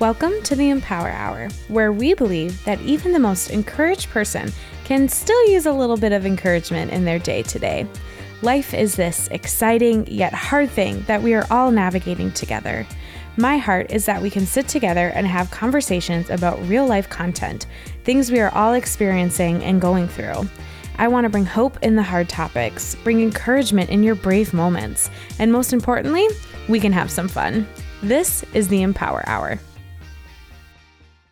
Welcome to the Empower Hour, where we believe that even the most encouraged person can still use a little bit of encouragement in their day to day. Life is this exciting yet hard thing that we are all navigating together. My heart is that we can sit together and have conversations about real life content, things we are all experiencing and going through. I want to bring hope in the hard topics, bring encouragement in your brave moments, and most importantly, we can have some fun. This is the Empower Hour.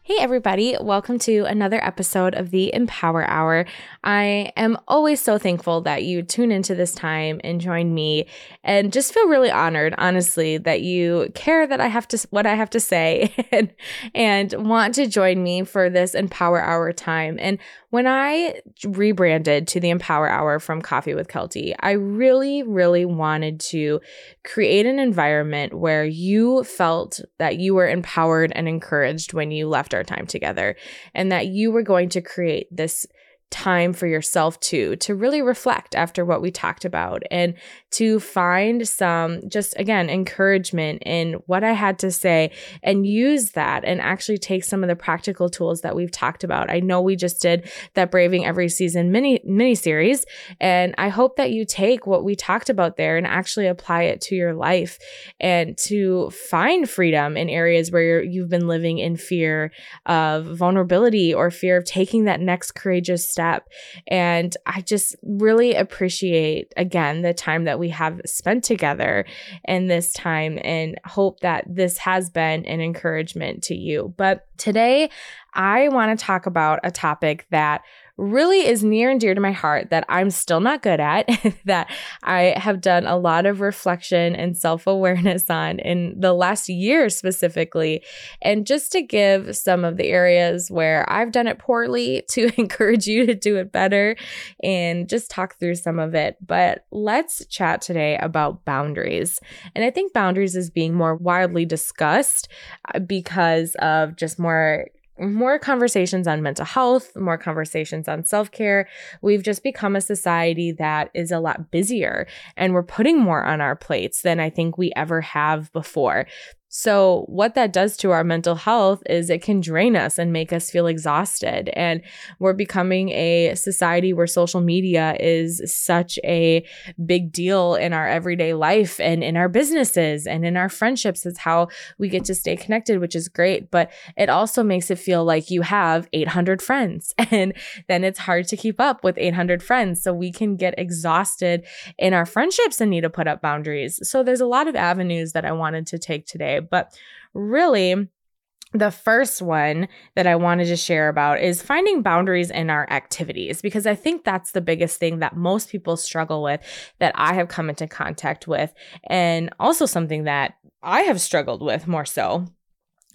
Hey, everybody, welcome to another episode of the Empower Hour. I am always so thankful that you tune into this time and join me and just feel really honored, honestly, that you care that I have to, what I have to say and, and want to join me for this Empower Hour time. And when I rebranded to the Empower Hour from Coffee with Kelty, I really, really wanted to create an environment where you felt that you were empowered and encouraged when you left our time together and that you were going to create this time for yourself too to really reflect after what we talked about and to find some just again encouragement in what I had to say and use that and actually take some of the practical tools that we've talked about. I know we just did that braving every season mini mini series and I hope that you take what we talked about there and actually apply it to your life and to find freedom in areas where you've been living in fear of vulnerability or fear of taking that next courageous step step. And I just really appreciate, again, the time that we have spent together in this time and hope that this has been an encouragement to you. But today, I want to talk about a topic that really is near and dear to my heart that I'm still not good at, that I have done a lot of reflection and self awareness on in the last year specifically. And just to give some of the areas where I've done it poorly to encourage you to do it better and just talk through some of it. But let's chat today about boundaries. And I think boundaries is being more widely discussed uh, because of just more more conversations on mental health, more conversations on self care. We've just become a society that is a lot busier and we're putting more on our plates than I think we ever have before. So, what that does to our mental health is it can drain us and make us feel exhausted. And we're becoming a society where social media is such a big deal in our everyday life and in our businesses and in our friendships. It's how we get to stay connected, which is great. But it also makes it feel like you have 800 friends. And then it's hard to keep up with 800 friends. So, we can get exhausted in our friendships and need to put up boundaries. So, there's a lot of avenues that I wanted to take today. But really, the first one that I wanted to share about is finding boundaries in our activities because I think that's the biggest thing that most people struggle with that I have come into contact with, and also something that I have struggled with more so.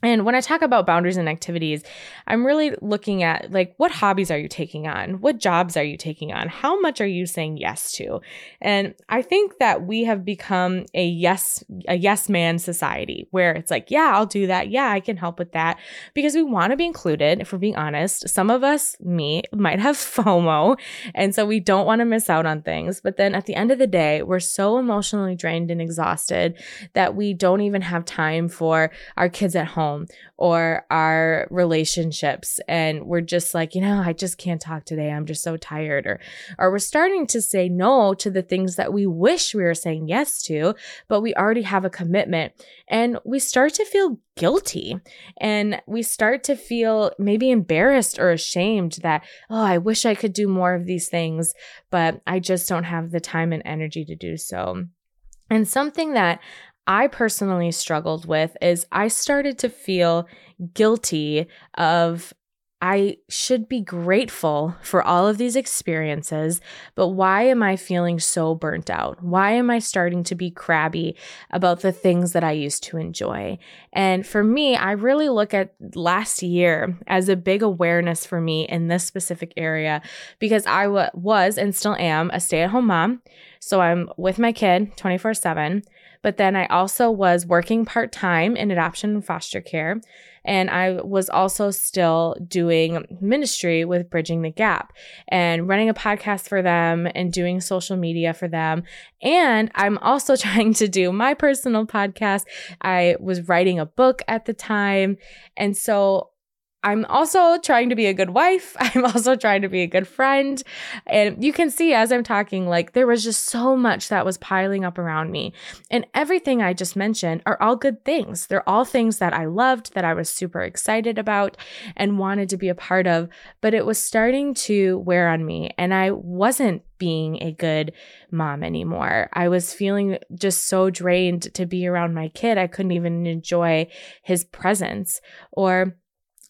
And when I talk about boundaries and activities, I'm really looking at like what hobbies are you taking on? What jobs are you taking on? How much are you saying yes to? And I think that we have become a yes a yes man society where it's like, yeah, I'll do that. Yeah, I can help with that because we want to be included. If we're being honest, some of us, me, might have FOMO, and so we don't want to miss out on things. But then at the end of the day, we're so emotionally drained and exhausted that we don't even have time for our kids at home home or our relationships. And we're just like you know i just can't talk today. I'm just so tired. Or or we're starting to say no to the things that we wish we were saying yes to but we already have a commitment. And we start to feel guilty. And we start to feel maybe embarrassed or ashamed that oh i wish i could do more of these things but i just don't have the time and energy to do so. And something that I personally struggled with is I started to feel guilty of I should be grateful for all of these experiences, but why am I feeling so burnt out? Why am I starting to be crabby about the things that I used to enjoy? And for me, I really look at last year as a big awareness for me in this specific area because I w- was and still am a stay at home mom. So I'm with my kid 24 7. But then I also was working part time in adoption and foster care. And I was also still doing ministry with Bridging the Gap and running a podcast for them and doing social media for them. And I'm also trying to do my personal podcast. I was writing a book at the time. And so I'm also trying to be a good wife. I'm also trying to be a good friend. And you can see as I'm talking, like there was just so much that was piling up around me. And everything I just mentioned are all good things. They're all things that I loved, that I was super excited about and wanted to be a part of. But it was starting to wear on me. And I wasn't being a good mom anymore. I was feeling just so drained to be around my kid. I couldn't even enjoy his presence or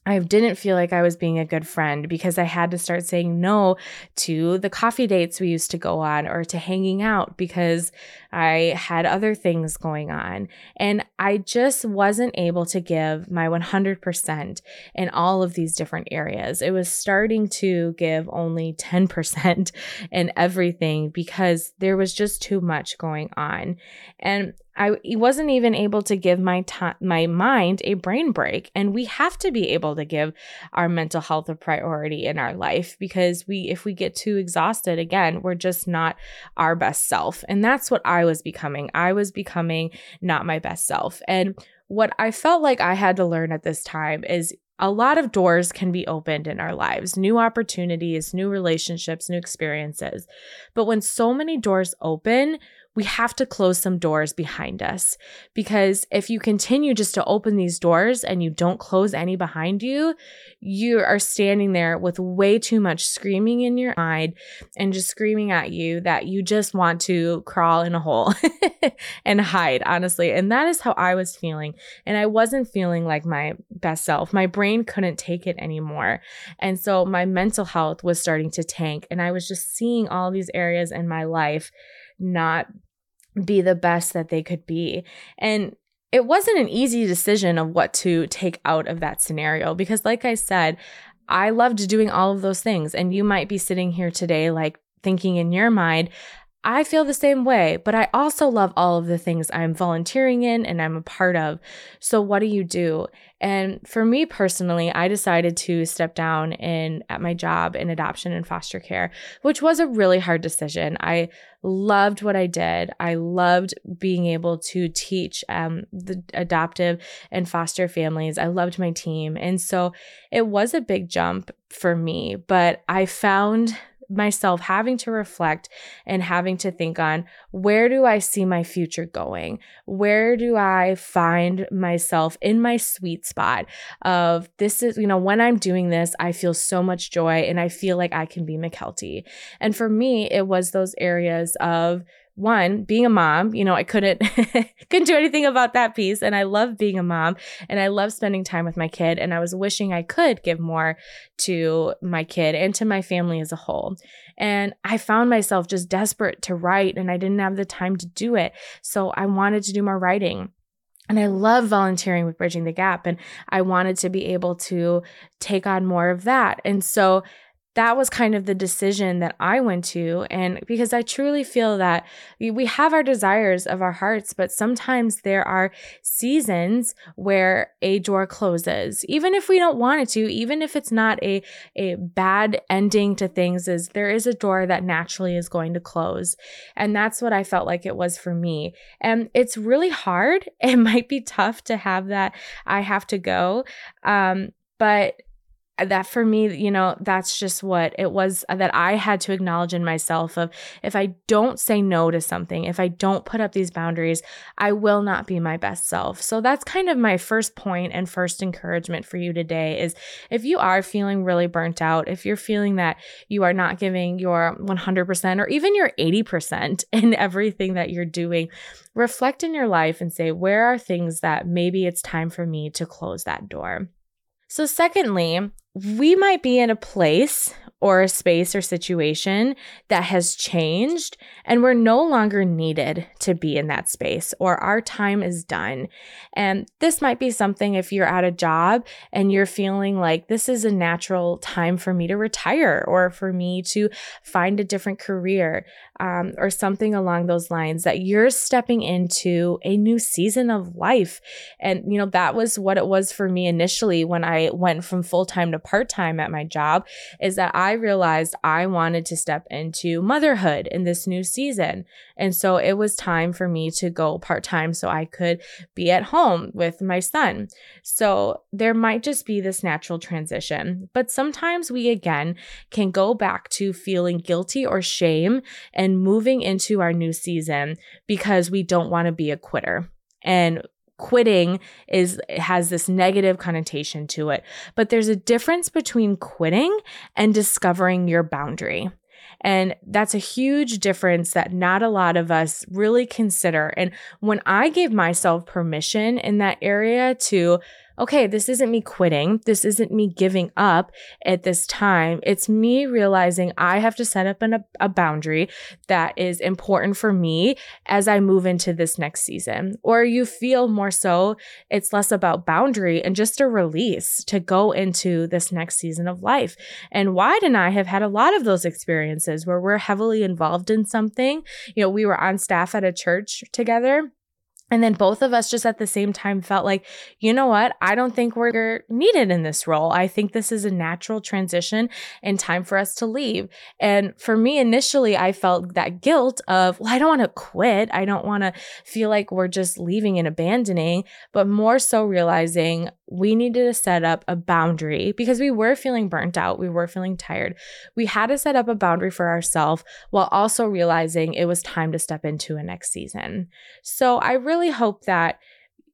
I didn't feel like I was being a good friend because I had to start saying no to the coffee dates we used to go on or to hanging out because I had other things going on. And I just wasn't able to give my 100% in all of these different areas. It was starting to give only 10% in everything because there was just too much going on. And I wasn't even able to give my time, my mind a brain break. And we have to be able to give our mental health a priority in our life because we, if we get too exhausted, again, we're just not our best self. And that's what I was becoming. I was becoming not my best self. And what I felt like I had to learn at this time is a lot of doors can be opened in our lives new opportunities, new relationships, new experiences. But when so many doors open, we have to close some doors behind us because if you continue just to open these doors and you don't close any behind you, you are standing there with way too much screaming in your mind and just screaming at you that you just want to crawl in a hole and hide, honestly. And that is how I was feeling. And I wasn't feeling like my best self. My brain couldn't take it anymore. And so my mental health was starting to tank. And I was just seeing all these areas in my life not be the best that they could be. And it wasn't an easy decision of what to take out of that scenario because, like I said, I loved doing all of those things. And you might be sitting here today, like thinking in your mind, I feel the same way, but I also love all of the things I'm volunteering in and I'm a part of. So what do you do? And for me personally, I decided to step down in at my job in adoption and foster care, which was a really hard decision. I loved what I did. I loved being able to teach um, the adoptive and foster families. I loved my team. And so it was a big jump for me, but I found myself having to reflect and having to think on where do I see my future going? Where do I find myself in my sweet spot of this is, you know, when I'm doing this, I feel so much joy and I feel like I can be Mykelti. And for me, it was those areas of one being a mom you know i couldn't couldn't do anything about that piece. And i love being a mom and i love spending time with my kid and i was wishing i could give more to my kid and to my family as a whole. And i found myself just desperate to write and i didn't have the time to do it. So i wanted to do more writing. And I love volunteering with Bridging the Gap, and I wanted to be able to take on more of that. And so that was kind of the decision that I went to. And because I truly feel that we have our desires of our hearts, but sometimes there are seasons where a door closes, even if we don't want it to, even if it's not a, a bad ending to things, is there is a door that naturally is going to close. And that's what I felt like it was for me. And it's really hard. It might be tough to have that I have to go. Um, but that for me, you know, that's just what it was that I had to acknowledge in myself of if I don't say no to something, if I don't put up these boundaries, I will not be my best self. So that's kind of my first point and first encouragement for you today is if you are feeling really burnt out, if you're feeling that you are not giving your 100% or even your 80% in everything that you're doing, reflect in your life and say, where are things that maybe it's time for me to close that door? So, secondly, we might be in a place or a space or situation that has changed and we're no longer needed to be in that space or our time is done. And this might be something if you're at a job and you're feeling like this is a natural time for me to retire or for me to find a different career um, or something along those lines that you're stepping into a new season of life. And, you know, that was what it was for me initially when I went from full time to part time at my job, is that I realized I wanted to step into motherhood in this new season. And so it was time for me to go part time so I could be at home with my son. So there might just be this natural transition. But sometimes we again can go back to feeling guilty or shame and moving into our new season because we don't want to be a quitter. And quitting is has this negative connotation to it but there's a difference between quitting and discovering your boundary and that's a huge difference that not a lot of us really consider. And when I gave myself permission in that area to okay, this isn't me quitting. This isn't me giving up at this time. It's me realizing I have to set up an, a boundary that is important for me as I move into this next season. Or you feel more so it's less about boundary and just a release to go into this next season of life. And Wyatt and I have had a lot of those experiences where we're heavily involved in something. You know, we were on staff at a church together and then both of us just at the same time felt like, you know what? I don't think we're needed in this role. I think this is a natural transition and time for us to leave. And for me, initially, I felt that guilt of, well, I don't want to quit. I don't want to feel like we're just leaving and abandoning, but more so realizing we needed to set up a boundary because we were feeling burnt out. We were feeling tired. We had to set up a boundary for ourselves while also realizing it was time to step into a next season. So I really hope that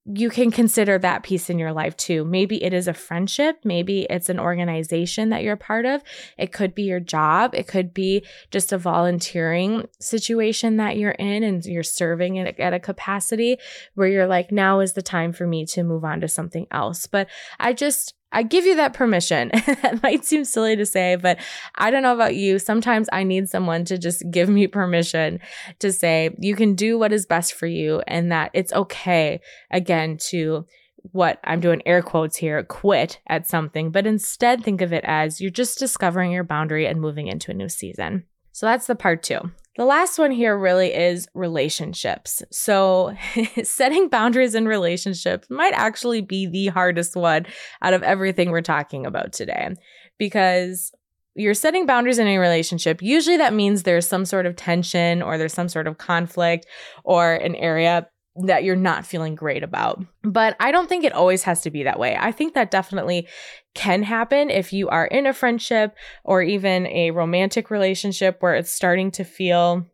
you can consider that piece in your life too. Maybe it is a friendship, maybe it's an organization that you're a part of. It could be your job, it could be just a volunteering situation that you're in and you're serving at a capacity where you're like, now is the time for me to move on to something else. But I just, I give you that permission. that might seem silly to say, but I don't know about you. Sometimes I need someone to just give me permission to say, you can do what is best for you and that it's okay, again, to what I'm doing air quotes here, quit at something, but instead think of it as you're just discovering your boundary and moving into a new season. So that's the part two. The last one here really is relationships. So, setting boundaries in relationships might actually be the hardest one out of everything we're talking about today because you're setting boundaries in a relationship. Usually that means there's some sort of tension or there's some sort of conflict or an area that you're not feeling great about. But I don't think it always has to be that way. I think that definitely can happen if you are in a friendship or even a romantic relationship where it's starting to feel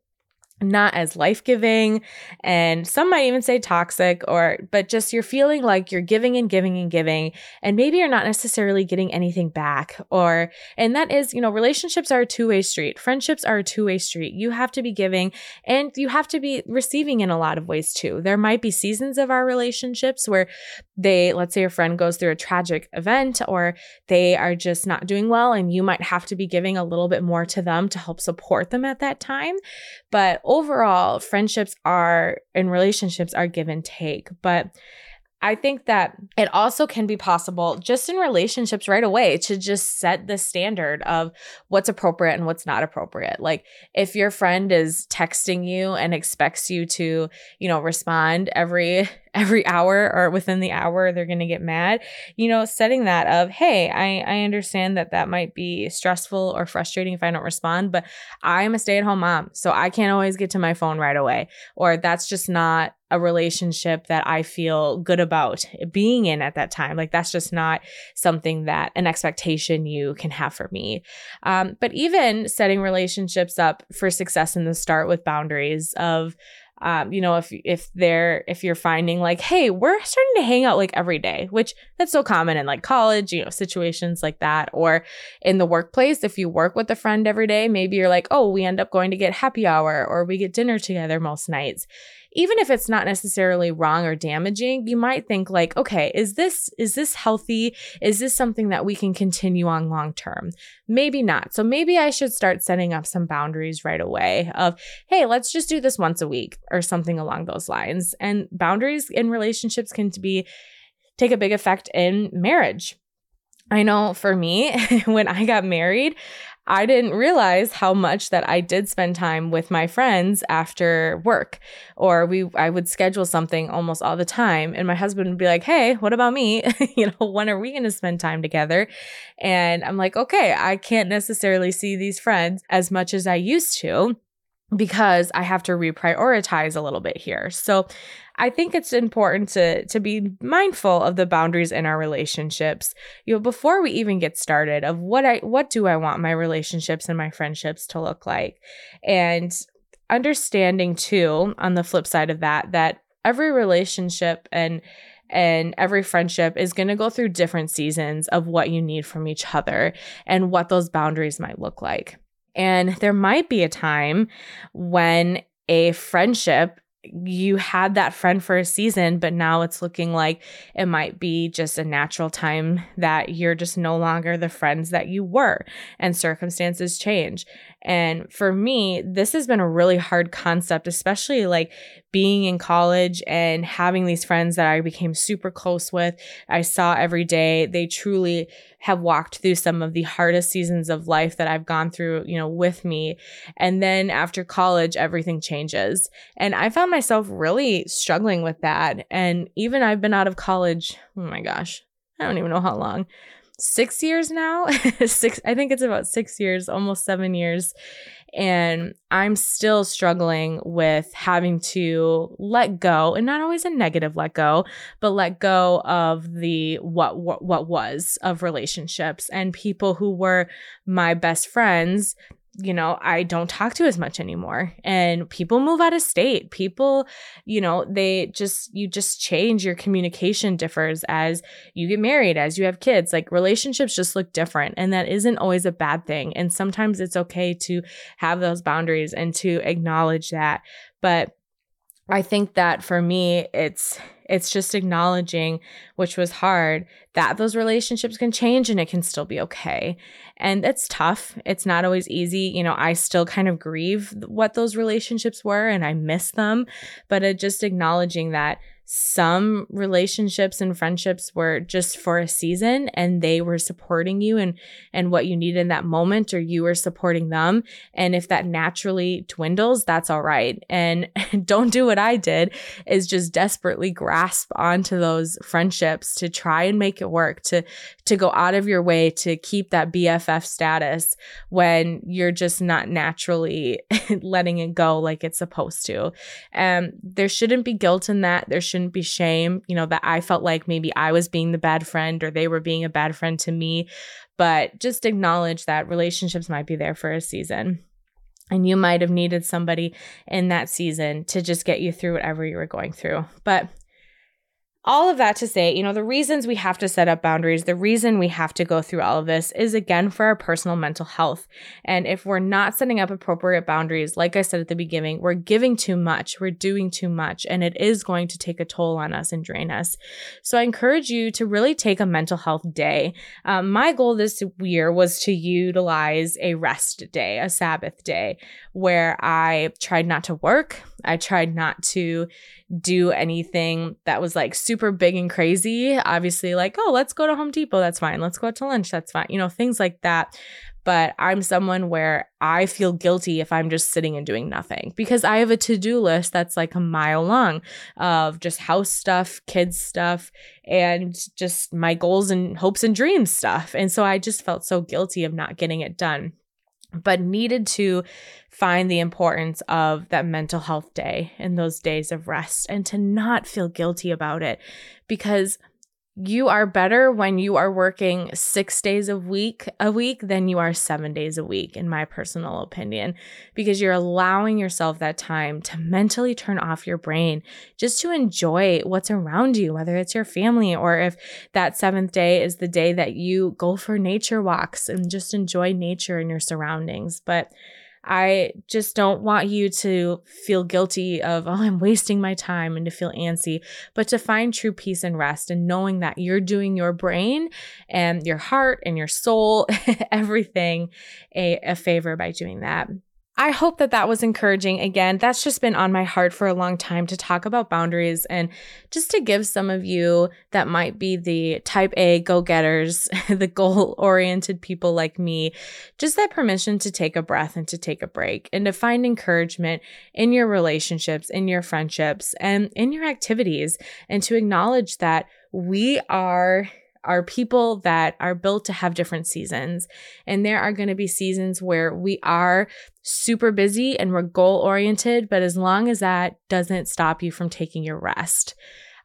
not as life-giving and some might even say toxic or but just you're feeling like you're giving and giving and giving and maybe you're not necessarily getting anything back or and that is you know relationships are a two-way street. Friendships are a two-way street. You have to be giving and you have to be receiving in a lot of ways too. There might be seasons of our relationships where they let's say your friend goes through a tragic event or they are just not doing well and you might have to be giving a little bit more to them to help support them at that time but overall, friendships are and relationships are give and take. But I think that it also can be possible just in relationships right away to just set the standard of what's appropriate and what's not appropriate. Like if your friend is texting you and expects you to, you know, respond every every hour or within the hour they're going to get mad, you know, setting that of, "Hey, I I understand that that might be stressful or frustrating if I don't respond, but I'm a stay-at-home mom, so I can't always get to my phone right away." Or that's just not a relationship that I feel good about being in at that time. Like that's just not something that an expectation you can have for me. Um, but even setting relationships up for success in the start with boundaries of, um, you know, if if they're if you're finding like, hey, we're starting to hang out like every day, which that's so common in like college, you know, situations like that, or in the workplace. If you work with a friend every day, maybe you're like, oh, we end up going to get happy hour or we get dinner together most nights even if it's not necessarily wrong or damaging, you might think like, okay, is this is this healthy? Is this something that we can continue on long term? Maybe not. So maybe I should start setting up some boundaries right away of, hey, let's just do this once a week or something along those lines. And boundaries in relationships can be take a big effect in marriage. I know for me, when I got married, I didn't realize how much that I did spend time with my friends after work or we I would schedule something almost all the time and my husband would be like, "Hey, what about me? you know, when are we going to spend time together?" And I'm like, "Okay, I can't necessarily see these friends as much as I used to." Because I have to reprioritize a little bit here. So I think it's important to to be mindful of the boundaries in our relationships. You know, before we even get started of what I what do I want my relationships and my friendships to look like? And understanding too on the flip side of that that every relationship and and every friendship is going to go through different seasons of what you need from each other and what those boundaries might look like. And there might be a time when a friendship you had that friend for a season, but now it's looking like it might be just a natural time that you're just no longer the friends that you were and circumstances change. And for me, this has been a really hard concept, especially like being in college and having these friends that I became super close with. I saw every day. They truly have walked through some of the hardest seasons of life that I've gone through, you know, with me. And then after college, everything changes. And I found myself really struggling with that. And even I've been out of college, oh my gosh, I don't even know how long six years now. six, I think it's about six years, almost seven years. And I'm still struggling with having to let go and not always a negative let go, but let go of the what, what, what was of relationships and people who were my best friends you know, I don't talk to as much anymore. And people move out of state. People, you know, they just, you just change. Your communication differs as you get married, as you have kids. Like relationships just look different. And that isn't always a bad thing. And sometimes it's okay to have those boundaries and to acknowledge that. But I think that for me, it's, it's just acknowledging, which was hard, that those relationships can change and it can still be okay. And it's tough. It's not always easy. You know, I still kind of grieve what those relationships were and I miss them, but it just acknowledging that some relationships and friendships were just for a season and they were supporting you and and what you need in that moment or you were supporting them. And if that naturally dwindles that's all right. And don't do what I did is just desperately grasp onto those friendships to try and make it work to to go out of your way to keep that BFF status when you're just not naturally letting it go like it's supposed to. And um, there shouldn't be guilt in that. There should shouldn't be shame, you know, that I felt like maybe I was being the bad friend or they were being a bad friend to me. But just acknowledge that relationships might be there for a season. And you might have needed somebody in that season to just get you through whatever you were going through. But all of that to say, you know, the reasons we have to set up boundaries, the reason we have to go through all of this is again for our personal mental health. And if we're not setting up appropriate boundaries, like I said at the beginning, we're giving too much, we're doing too much, and it is going to take a toll on us and drain us. So I encourage you to really take a mental health day. Um, my goal this year was to utilize a rest day, a Sabbath day, where I tried not to work. I tried not to do anything that was like super big and crazy. Obviously, like, oh, let's go to Home Depot. That's fine. Let's go out to lunch. That's fine. You know, things like that. But I'm someone where I feel guilty if I'm just sitting and doing nothing because I have a to do list that's like a mile long of just house stuff, kids stuff, and just my goals and hopes and dreams stuff. And so I just felt so guilty of not getting it done but needed to find the importance of that mental health day and those days of rest and to not feel guilty about it because you are better when you are working six days a week a week than you are seven days a week in my personal opinion because you're allowing yourself that time to mentally turn off your brain just to enjoy what's around you whether it's your family or if that seventh day is the day that you go for nature walks and just enjoy nature and your surroundings. But I just don't want you to feel guilty of, oh, I'm wasting my time and to feel antsy, but to find true peace and rest and knowing that you're doing your brain and your heart and your soul, everything a, a favor by doing that. I hope that that was encouraging. Again, that's just been on my heart for a long time to talk about boundaries and just to give some of you that might be the type A go getters, the goal oriented people like me, just that permission to take a breath and to take a break and to find encouragement in your relationships, in your friendships, and in your activities, and to acknowledge that we are are people that are built to have different seasons. And there are going to be seasons where we are super busy and we're goal oriented, but as long as that doesn't stop you from taking your rest.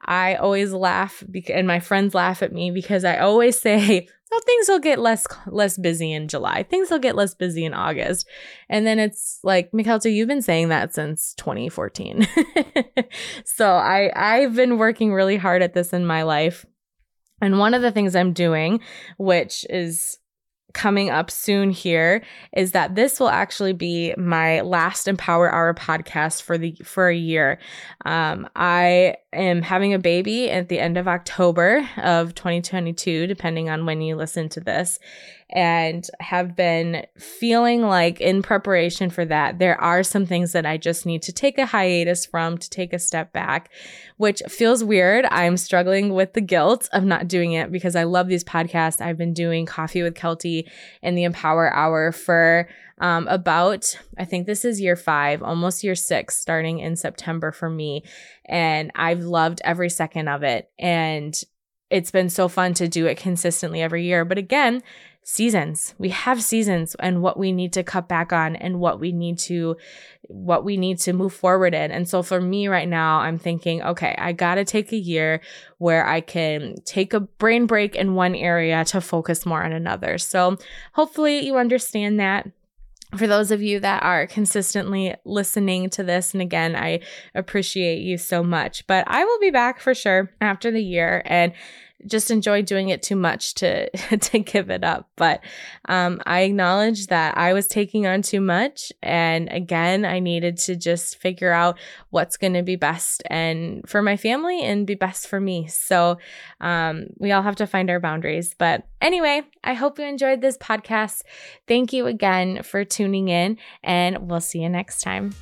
I always laugh and my friends laugh at me because I always say, "Oh, things will get less less busy in July. Things will get less busy in August." And then it's like, Mykelti, you've been saying that since 2014. so I I've been working really hard at this in my life and one of the things I'm doing, which is coming up soon here is that this will actually be my last empower hour podcast for the for a year. Um, i am having a baby at the end of october of 2022 depending on when you listen to this and have been feeling like in preparation for that, there are some things that I just need to take a hiatus from, to take a step back, which feels weird. I'm struggling with the guilt of not doing it because I love these podcasts. I've been doing Coffee with Kelty and the Empower Hour for um, about, I think this is year five, almost year six, starting in September for me. And I've loved every second of it. And it's been so fun to do it consistently every year. But again, seasons. We have seasons and what we need to cut back on and what we need to what we need to move forward in. And so for me right now, I'm thinking, okay, I got to take a year where I can take a brain break in one area to focus more on another. So hopefully you understand that for those of you that are consistently listening to this, and again, I appreciate you so much. But I will be back for sure after the year. And just enjoy doing it too much to to give it up. But um, I acknowledge that I was taking on too much, and again, I needed to just figure out what's going to be best and for my family and be best for me. So um, we all have to find our boundaries. But anyway, I hope you enjoyed this podcast. Thank you again for tuning in, and we'll see you next time.